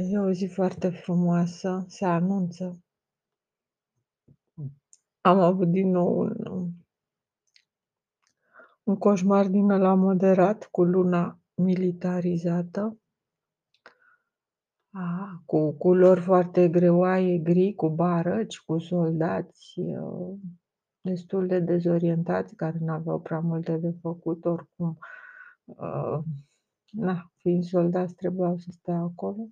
E o zi foarte frumoasă, se anunță. Am avut din nou un un coșmar din ăla moderat cu luna militarizată. A, cu culori foarte greoaie, gri, cu barăci, cu soldați uh, destul de dezorientați, care n-aveau prea multe de făcut oricum. Uh, na, fiind soldați, trebuiau să stea acolo.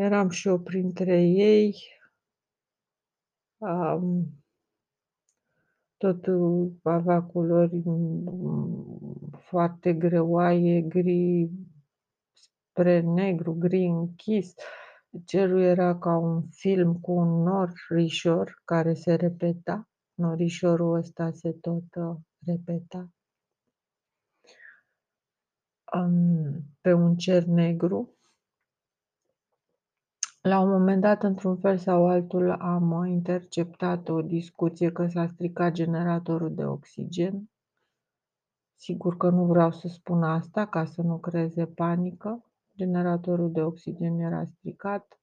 Eram și eu printre ei. Um, totul avea culori foarte greoaie, gri spre negru, gri închis. Cerul era ca un film cu un norișor care se repeta. Norișorul ăsta se tot uh, repeta. Um, pe un cer negru la un moment dat, într-un fel sau altul, am interceptat o discuție că s-a stricat generatorul de oxigen. Sigur că nu vreau să spun asta ca să nu creeze panică. Generatorul de oxigen era stricat.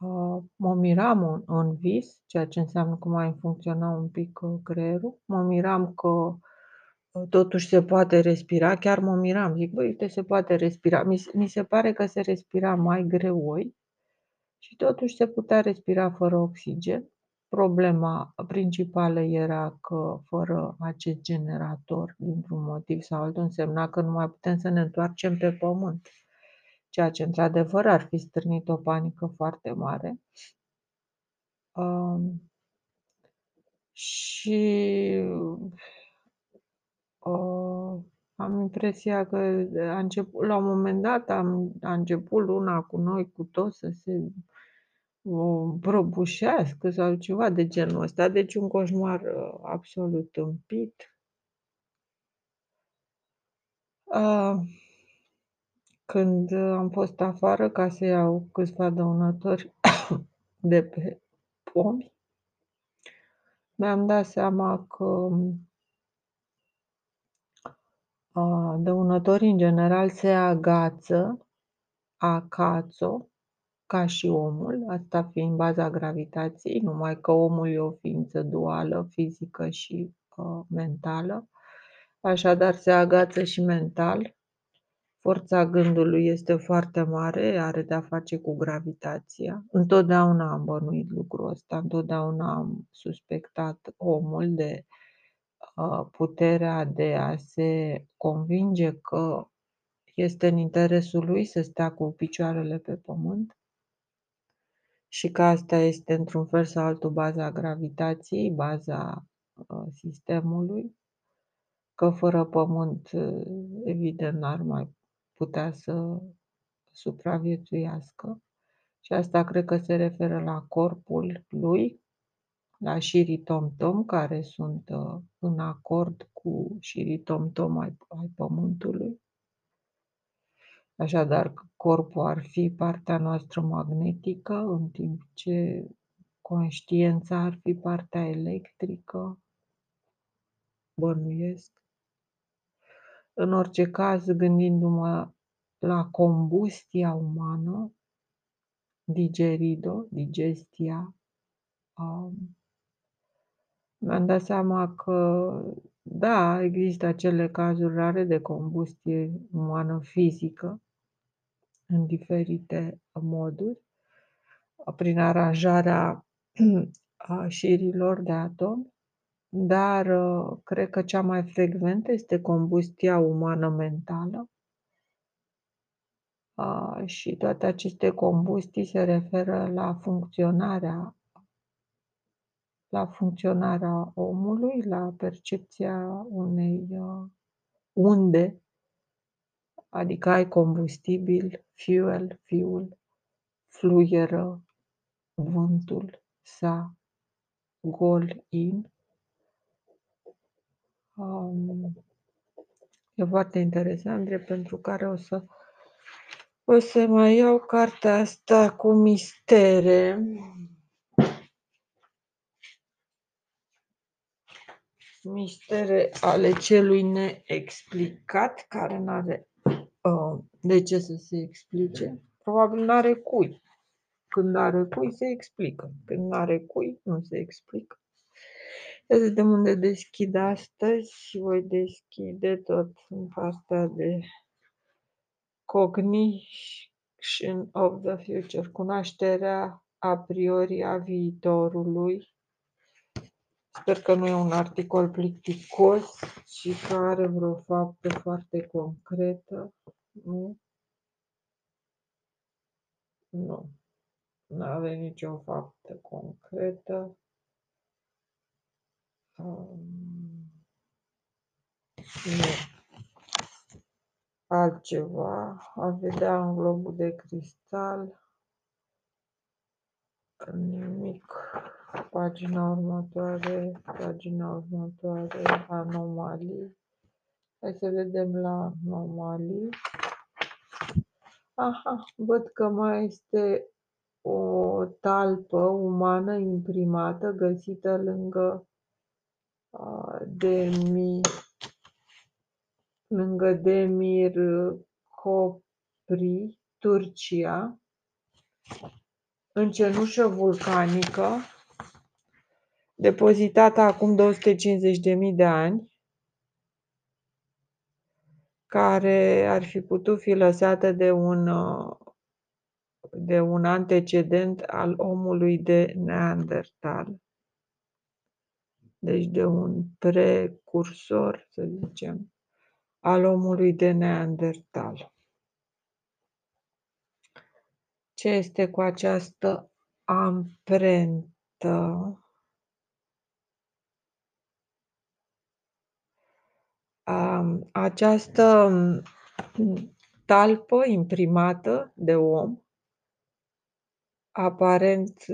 Uh, mă miram în vis, ceea ce înseamnă că mai funcționa un pic uh, creierul. Mă miram că uh, totuși se poate respira, chiar mă miram, zic, băi, uite, se poate respira. Mi, mi se pare că se respira mai greoi, și totuși se putea respira fără oxigen. Problema principală era că fără acest generator, dintr-un motiv sau altul, însemna că nu mai putem să ne întoarcem pe pământ, ceea ce într-adevăr ar fi strânit o panică foarte mare. Um, și uh, am impresia că a început, la un moment dat am, a început luna cu noi, cu toți, să se o prăbușească sau ceva de genul ăsta. Deci un coșmar uh, absolut tâmpit. Uh, când am fost afară ca să iau câțiva dăunători de pe pomi, mi-am dat seama că uh, dăunătorii în general se agață, acațo, ca și omul, asta fiind baza gravitației, numai că omul e o ființă duală, fizică și uh, mentală, așadar se agață și mental. Forța gândului este foarte mare, are de-a face cu gravitația. Întotdeauna am bănuit lucrul ăsta, întotdeauna am suspectat omul de uh, puterea de a se convinge că este în interesul lui să stea cu picioarele pe pământ și că asta este într-un fel sau altul baza gravitației, baza uh, sistemului, că fără pământ uh, evident n-ar mai putea să supraviețuiască. Și asta cred că se referă la corpul lui, la șirii tom-tom, care sunt uh, în acord cu șirii tom-tom ai, ai pământului. Așadar, corpul ar fi partea noastră magnetică, în timp ce conștiința ar fi partea electrică, bănuiesc. În orice caz, gândindu-mă la combustia umană, digerido, digestia, um, mi-am dat seama că, da, există acele cazuri rare de combustie umană fizică, în diferite moduri, prin aranjarea a șirilor de atomi, dar uh, cred că cea mai frecventă este combustia umană mentală. Și toate aceste combustii se referă la funcționarea la funcționarea omului, la percepția unei uh, unde adică ai combustibil, fuel, fuel, fluieră, vântul, sa, gol, in. Um, e foarte interesant, drept pentru care o să o să mai iau cartea asta cu mistere. Mistere ale celui neexplicat, care nu are Uh, de ce să se explice. probabil n-are cui. Când are cui, se explică. Când n-are cui, nu se explică. Ia să vedem unde deschid astăzi și voi deschide tot în partea de cognition of the future, cunoașterea a priori a viitorului. Sper că nu e un articol plicticos și că are vreo faptă foarte concretă. Nu? Nu. Nu are nicio faptă concretă. Um, nu. Altceva. A vedea în globul de cristal. Nimic. Pagina următoare, pagina următoare, anomalii. Hai să vedem la anomalii. Aha, văd că mai este o talpă umană imprimată găsită lângă uh, Demi, lângă Demir Copri, Turcia, în cenușă vulcanică, depozitată acum 250.000 de ani, care ar fi putut fi lăsată de un, de un antecedent al omului de Neandertal. Deci de un precursor, să zicem, al omului de Neandertal. Ce este cu această amprentă? Această talpă imprimată de om, aparent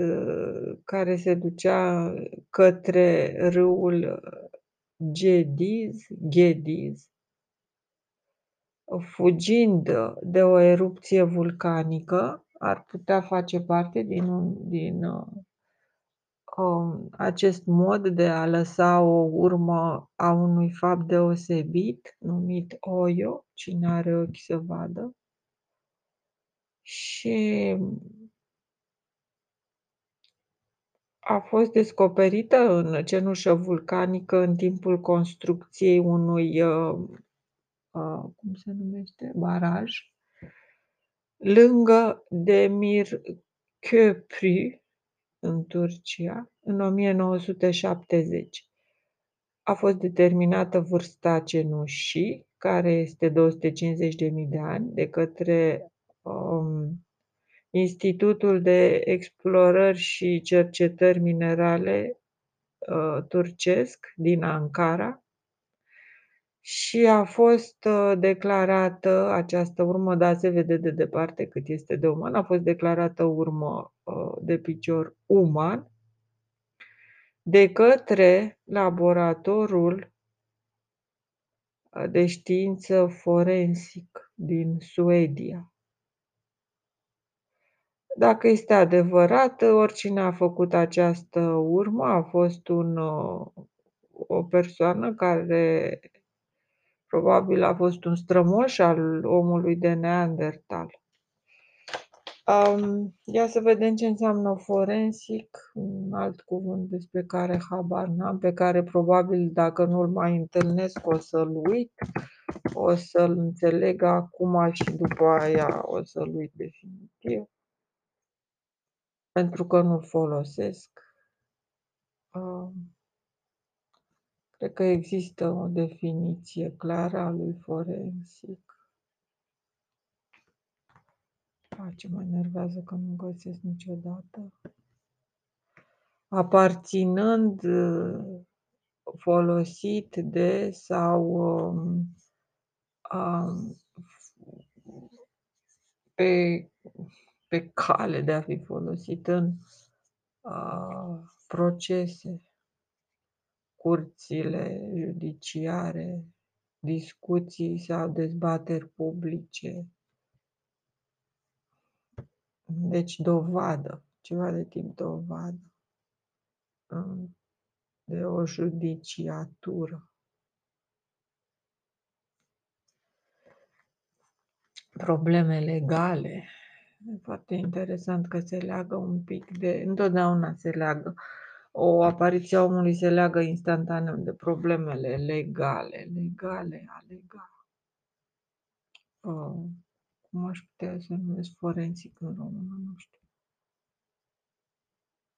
care se ducea către râul Gediz, Gediz, fugind de o erupție vulcanică, ar putea face parte din, un, din um, acest mod de a lăsa o urmă a unui fapt deosebit, numit Oyo, cine are ochi să vadă. Și a fost descoperită în cenușă vulcanică în timpul construcției unui, uh, uh, cum se numește, baraj, lângă Demir Köprü, în Turcia, în 1970. A fost determinată vârsta cenușii, care este 250.000 de ani, de către um, Institutul de Explorări și Cercetări Minerale uh, turcesc din Ankara și a fost uh, declarată această urmă, da, se vede de departe cât este de uman, a fost declarată urmă uh, de picior uman de către laboratorul uh, de știință forensic din Suedia. Dacă este adevărat, oricine a făcut această urmă a fost un, o persoană care probabil a fost un strămoș al omului de Neandertal. Um, ia să vedem ce înseamnă forensic, un alt cuvânt despre care habar n-am, pe care probabil dacă nu-l mai întâlnesc o să-l uit, o să-l înțeleg acum și după aia o să-l uit definitiv, pentru că nu-l folosesc. Um, cred că există o definiție clară a lui forensic. A, ce mă enervează că nu găsesc niciodată. Aparținând, folosit de sau um, um, pe, pe cale de a fi folosit în uh, procese, curțile judiciare, discuții sau dezbateri publice, deci dovadă, ceva de tip dovadă, de o judiciatură. Probleme legale, E foarte interesant că se leagă un pic de întotdeauna se leagă. O apariție a omului se leagă instantaneu de problemele legale, legale, a lega. Uh, cum aș putea să numesc forensic în română, nu știu.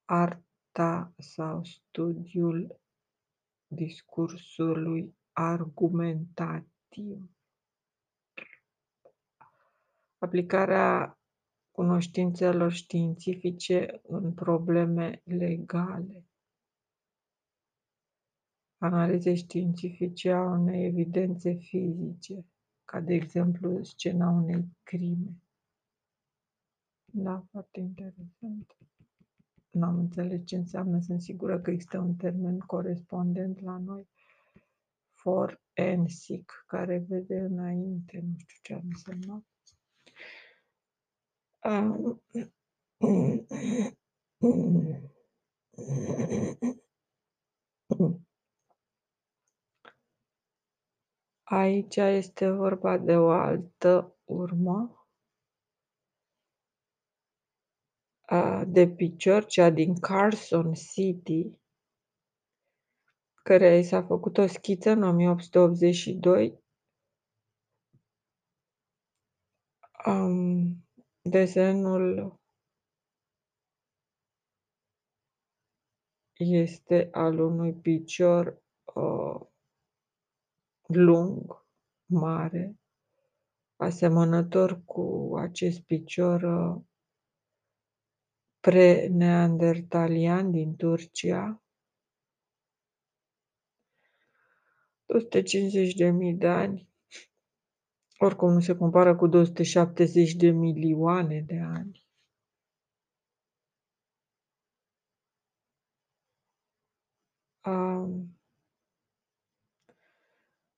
Arta sau studiul discursului argumentativ. Aplicarea cunoștințelor științifice în probleme legale. Analize științifice a unei evidențe fizice, ca de exemplu scena unei crime. Da, foarte interesant. N-am înțeles ce înseamnă, sunt sigură că există un termen corespondent la noi. Forensic, care vede înainte, nu știu ce ar însemna. Aici este vorba de o altă urmă de picior, cea din Carson City, care i s-a făcut o schiță în 1882. Um, desenul este al unui picior uh, lung, mare, asemănător cu acest picior uh, pre-neandertalian din Turcia. 250.000 de ani, oricum nu se compară cu 270 de milioane de ani. Um,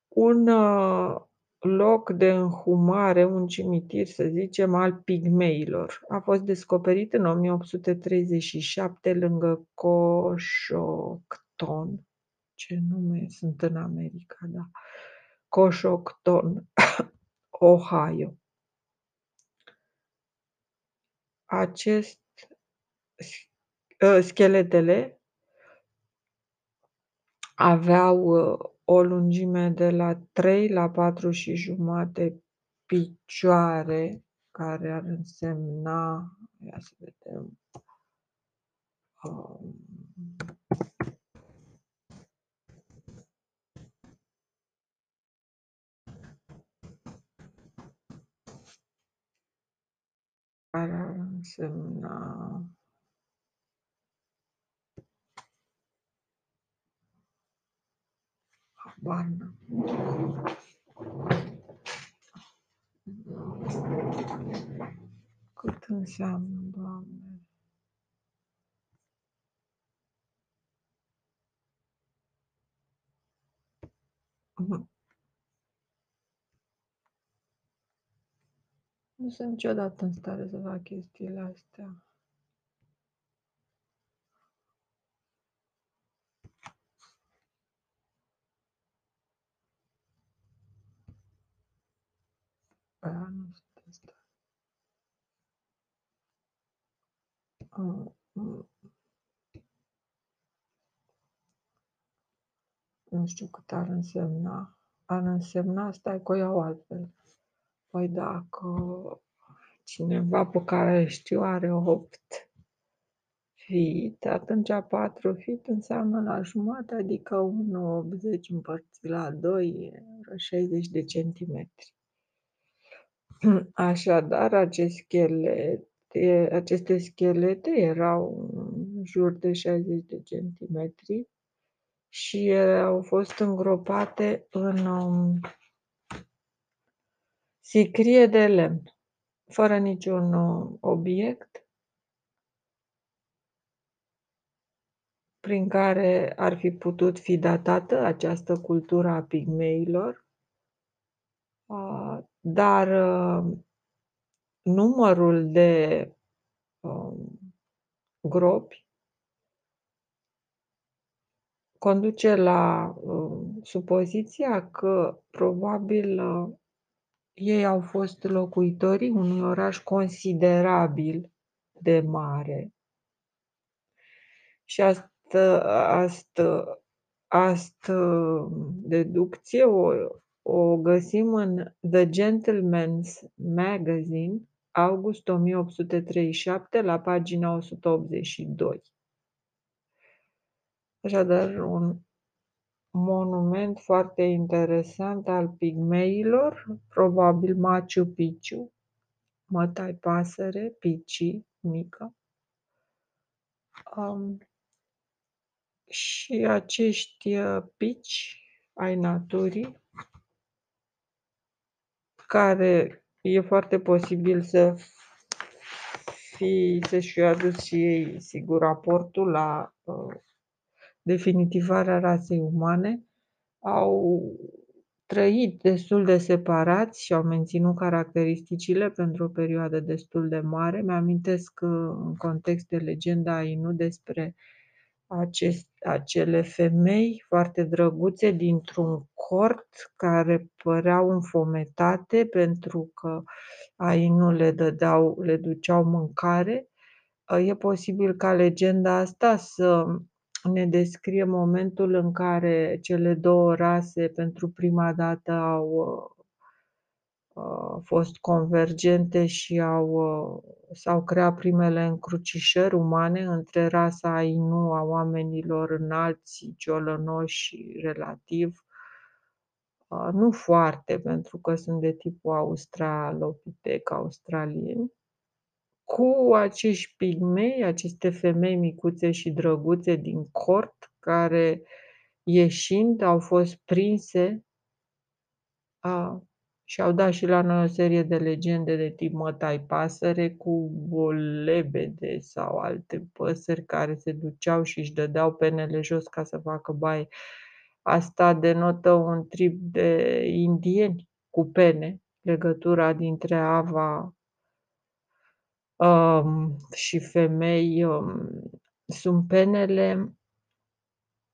un uh, loc de înhumare, un cimitir, să zicem, al pigmeilor. A fost descoperit în 1837 lângă Coșocton. Ce nume sunt în America, da. Coșocton, Ohio. Acest ă, scheletele aveau uh, o lungime de la 3 la 4 și jumate picioare, care ar însemna, ia să vedem, um, care ar însemna Habar Cât înseamnă, Doamne? Nu sunt niciodată în stare să fac chestiile astea. Aia nu sunt în stare. Nu știu cât ar însemna. Ar însemna, stai că o iau altfel. Păi dacă cineva pe care știu are 8 feet, atunci 4 feet înseamnă la jumătate, adică 1,80 împărțit la 2, 60 de centimetri. Așadar, acest schelet, aceste schelete erau în jur de 60 de centimetri și au fost îngropate în um, sicrie de lemn, fără niciun uh, obiect. Prin care ar fi putut fi datată această cultură a pigmeilor, uh, dar uh, numărul de um, gropi conduce la uh, supoziția că probabil uh, Ei au fost locuitorii unui oraș considerabil de mare. Și astă astă astă deducție o o găsim în The Gentleman's Magazine, august 1837, la pagina 182. Așadar, un monument foarte interesant al pigmeilor, probabil Machu Picchu, mătai-pasăre, Pici, mică. Um, și acești uh, pici ai naturii care e foarte posibil să fi să-și fi adus și ei, sigur, aportul la uh, definitivarea rasei umane, au trăit destul de separați și au menținut caracteristicile pentru o perioadă destul de mare. Mi-amintesc în context de legenda Ainu despre acest, acele femei foarte drăguțe dintr-un cort care păreau înfometate pentru că Ainu le dădeau, le duceau mâncare. E posibil ca legenda asta să ne descrie momentul în care cele două rase pentru prima dată au uh, fost convergente și au, uh, s-au creat primele încrucișări umane între rasa Ainu a oamenilor înalți, ciolănoși relativ, uh, nu foarte, pentru că sunt de tipul australopitec, australieni, cu acești pigmei, aceste femei micuțe și drăguțe din cort, care ieșind au fost prinse a, și au dat și la noi o serie de legende de tip mătai-pasăre cu o lebede sau alte păsări care se duceau și își dădeau penele jos ca să facă baie. Asta denotă un trip de indieni cu pene, legătura dintre Ava um, și femei. Um, sunt penele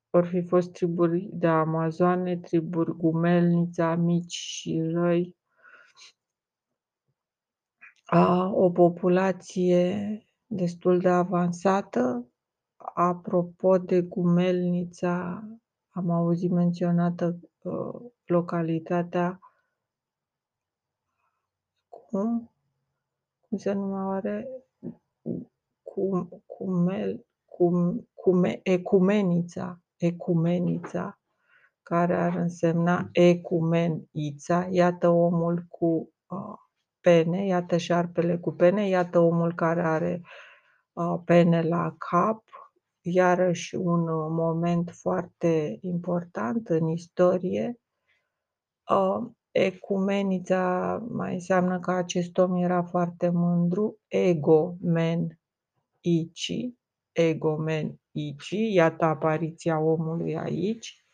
vor fi fost triburi de amazoane, triburi gumelnița, mici și răi, a, o populație destul de avansată. Apropo de gumelnița, am auzit menționată uh, localitatea cum? Cum se numea oare? Cum, cumel, cum, cume, Ecumenița, Ecumenița, care ar însemna Ecumenița, iată omul cu uh, pene, iată șarpele cu pene, iată omul care are uh, pene la cap, iarăși un uh, moment foarte important în istorie. Uh, Ecumenița mai înseamnă că acest om era foarte mândru, ego men ici, ego men ici, iată apariția omului aici,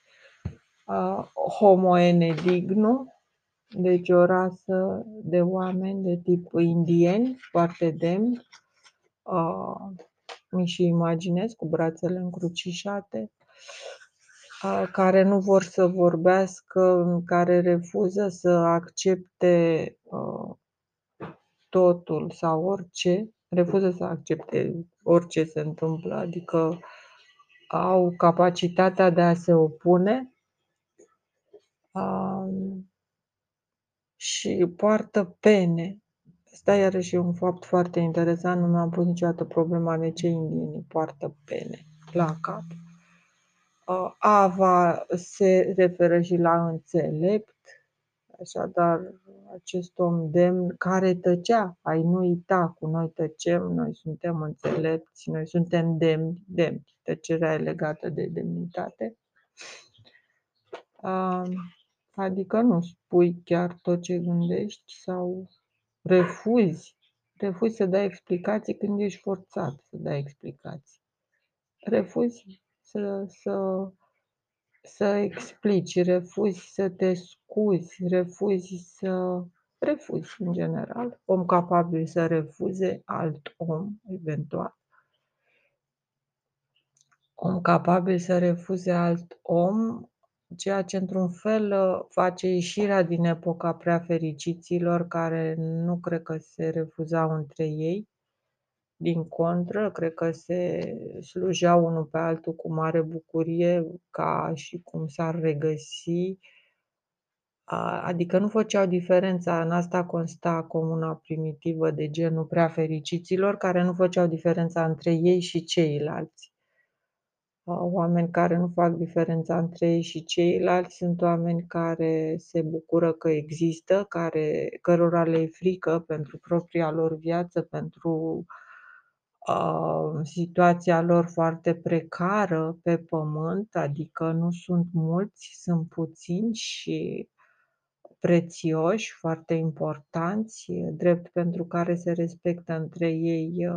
uh, homo enedignu, deci o rasă de oameni de tip indieni, foarte demni, uh, mi și imaginez cu brațele încrucișate, uh, care nu vor să vorbească, care refuză să accepte uh, totul sau orice, refuză să accepte orice se întâmplă, adică au capacitatea de a se opune uh, și poartă pene. Asta iarăși e un fapt foarte interesant, nu mi-am pus niciodată problema de ce indienii poartă pene la cap. Uh, Ava se referă și la înțelept, așadar acest om demn care tăcea, ai nu uita, cu noi tăcem, noi suntem înțelepți, noi suntem demni, demni. Tăcerea e legată de demnitate. Uh, Adică nu spui chiar tot ce gândești sau refuzi, refuzi să dai explicații când ești forțat să dai explicații. Refuzi să, să, să explici, refuzi să te scuzi, refuzi să refuzi în general. Om capabil să refuze alt om, eventual. Om capabil să refuze alt om ceea ce într-un fel, uh, face ieșirea din epoca prea fericiților care nu cred că se refuzau între ei. Din contră, cred că se slujeau unul pe altul cu mare bucurie ca și cum s-ar regăsi. A adică nu făceau diferența, în asta consta comuna primitivă de genul prea fericiților, care nu făceau diferența între ei și ceilalți. Oameni care nu fac diferența între ei și ceilalți sunt oameni care se bucură că există, care cărora le e frică pentru propria lor viață, pentru, a, situația lor foarte precară pe pământ, adică nu sunt mulți, sunt puțini și prețioși, foarte importanți, drept pentru care se respectă între ei,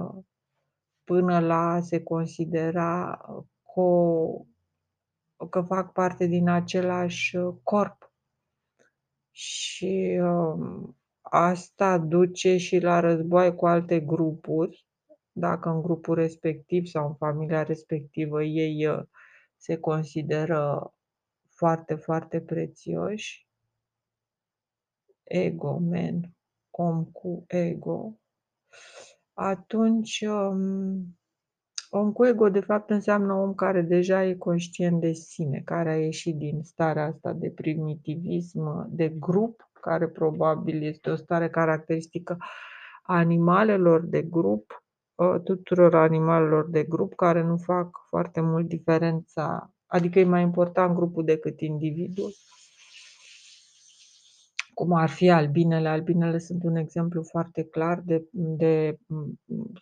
până la a se considera co că fac parte din același corp. Și, um, asta duce și la război cu alte grupuri, dacă în grupul respectiv sau în familia respectivă ei se consideră foarte, foarte prețioși. Ego man, om cu ego, atunci, um Om cu ego, de fapt, înseamnă om care deja e conștient de sine, care a ieșit din starea asta de primitivism de grup, care probabil este o stare caracteristică a animalelor de grup, ă, tuturor animalelor de grup care nu fac foarte mult diferența, adică e mai important grupul decât individul cum ar fi albinele. Albinele sunt un exemplu foarte clar de de,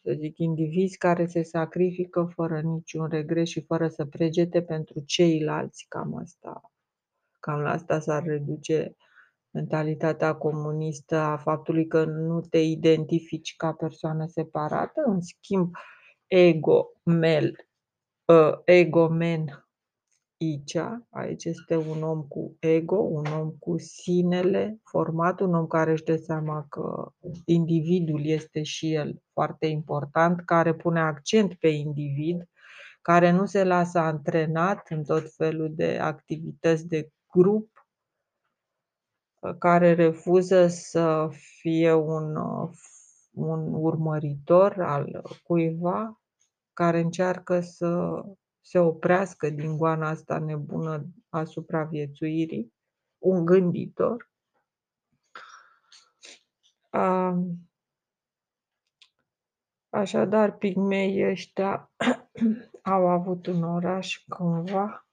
să zic, indivizi care se sacrifică fără niciun regret și fără să pregete pentru ceilalți. Cam asta cam la asta s-ar reduce mentalitatea comunistă a faptului că nu te identifici ca persoană separată. În schimb, ego mel, ă, ego men Aici, aici este un om cu ego, un om cu sinele format, un om care își dă seama că individul este și el foarte important, care pune accent pe individ, care nu se lasă antrenat în tot felul de activități de grup, care refuză să fie un, un urmăritor al cuiva, care încearcă să se oprească din goana asta nebună a supraviețuirii, un gânditor. Așadar, pigmeii ăștia au avut un oraș cândva,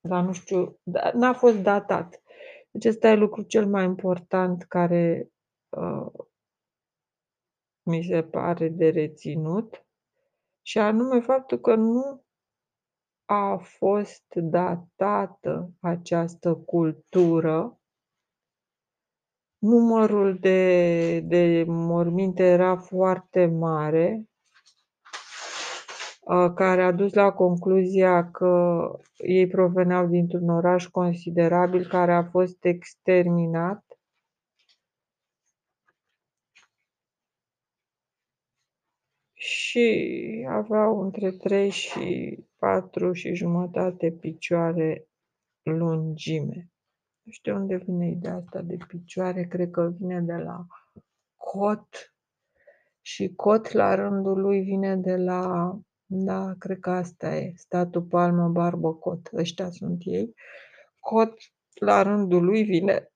dar nu știu, da, n-a fost datat. Deci ăsta e lucrul cel mai important care uh, mi se pare de reținut și anume faptul că nu a fost datată această cultură. Numărul de de morminte era foarte mare, care a dus la concluzia că ei proveneau dintr-un oraș considerabil care a fost exterminat. Și aveau între 3 și patru și jumătate picioare lungime. Nu știu unde vine ideea asta de picioare, cred că vine de la cot și cot la rândul lui vine de la, da, cred că asta e, statul palmă, barbă, cot, ăștia sunt ei. Cot la rândul lui vine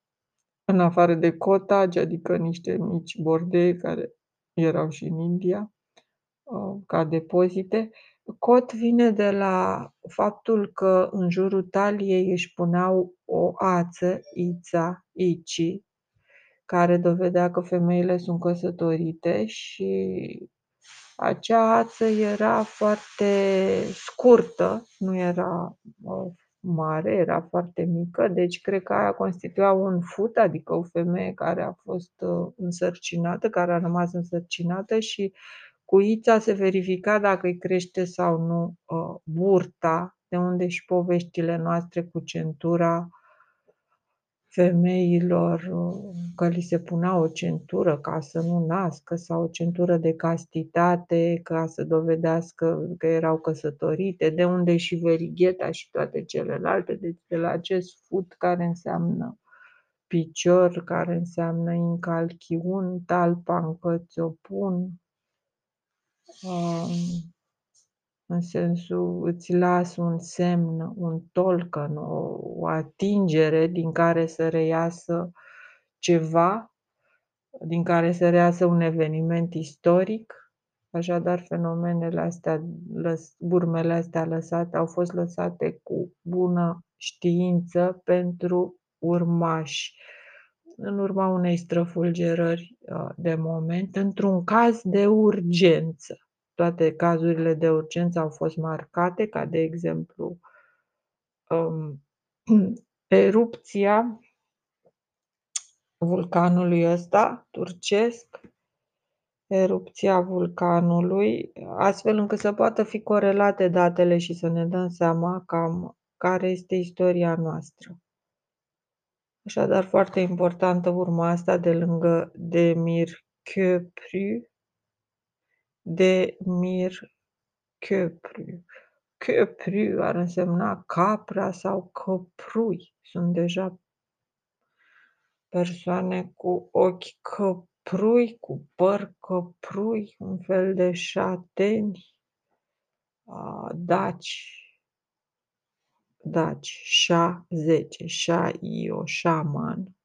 în afară de cotagi, adică niște mici bordei care erau și în India, uh, ca depozite, Cot vine de la faptul că în jurul taliei își puneau o ață, ița, ici, care dovedea că femeile sunt căsătorite și acea ață era foarte scurtă, nu era mare, era foarte mică, deci cred că aia constituia un fut, adică o femeie care a fost uh, însărcinată, care a rămas însărcinată și cu Ița se verifica dacă îi crește sau nu uh, burta, de unde și poveștile noastre cu centura femeilor că li se punea o centură ca să nu nască sau o centură de castitate ca să dovedească că erau căsătorite, de unde și verigheta și toate celelalte, deci de la acest fut care înseamnă picior, care înseamnă incalchiun, talpa încăți opun, în sensul îți las un semn, un tolcăn, o, o atingere din care să reiasă ceva, din care să reiasă un eveniment istoric. Așadar, fenomenele astea, burmele astea lăsate, au fost lăsate cu bună știință pentru urmași, în urma unei străfulgerări uh, de moment, într-un caz de urgență. Toate cazurile de urgență au fost marcate, ca de exemplu um, erupția vulcanului ăsta turcesc, erupția vulcanului, astfel încât să poată fi corelate datele și să ne dăm seama cam care este istoria noastră. Așadar, foarte importantă urma asta de lângă Demir Köprü, Demir Köprü. Köprü ar însemna capra sau căprui. Sunt deja persoane cu ochi căprui, cu păr căprui, un fel de șateni, daci, daci, șa 10, șa io, șaman.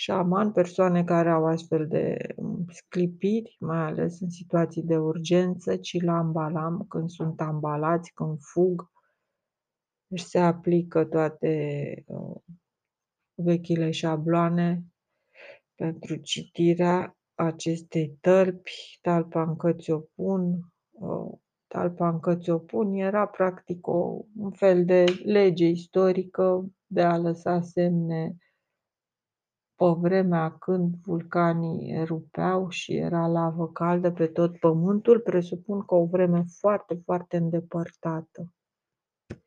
Șaman, persoane care au astfel de um, sclipiri, mai ales în situații de urgență, ci la ambalam, când sunt ambalați, când fug, își se aplică toate uh, vechile șabloane pentru citirea acestei tălpi, talpa în căți o pun, uh, talpa în căți o pun, era practic o, un fel de lege istorică de a lăsa semne pe vremea când vulcanii erupeau și era lavă caldă pe tot pământul, presupun că o vreme foarte, foarte îndepărtată.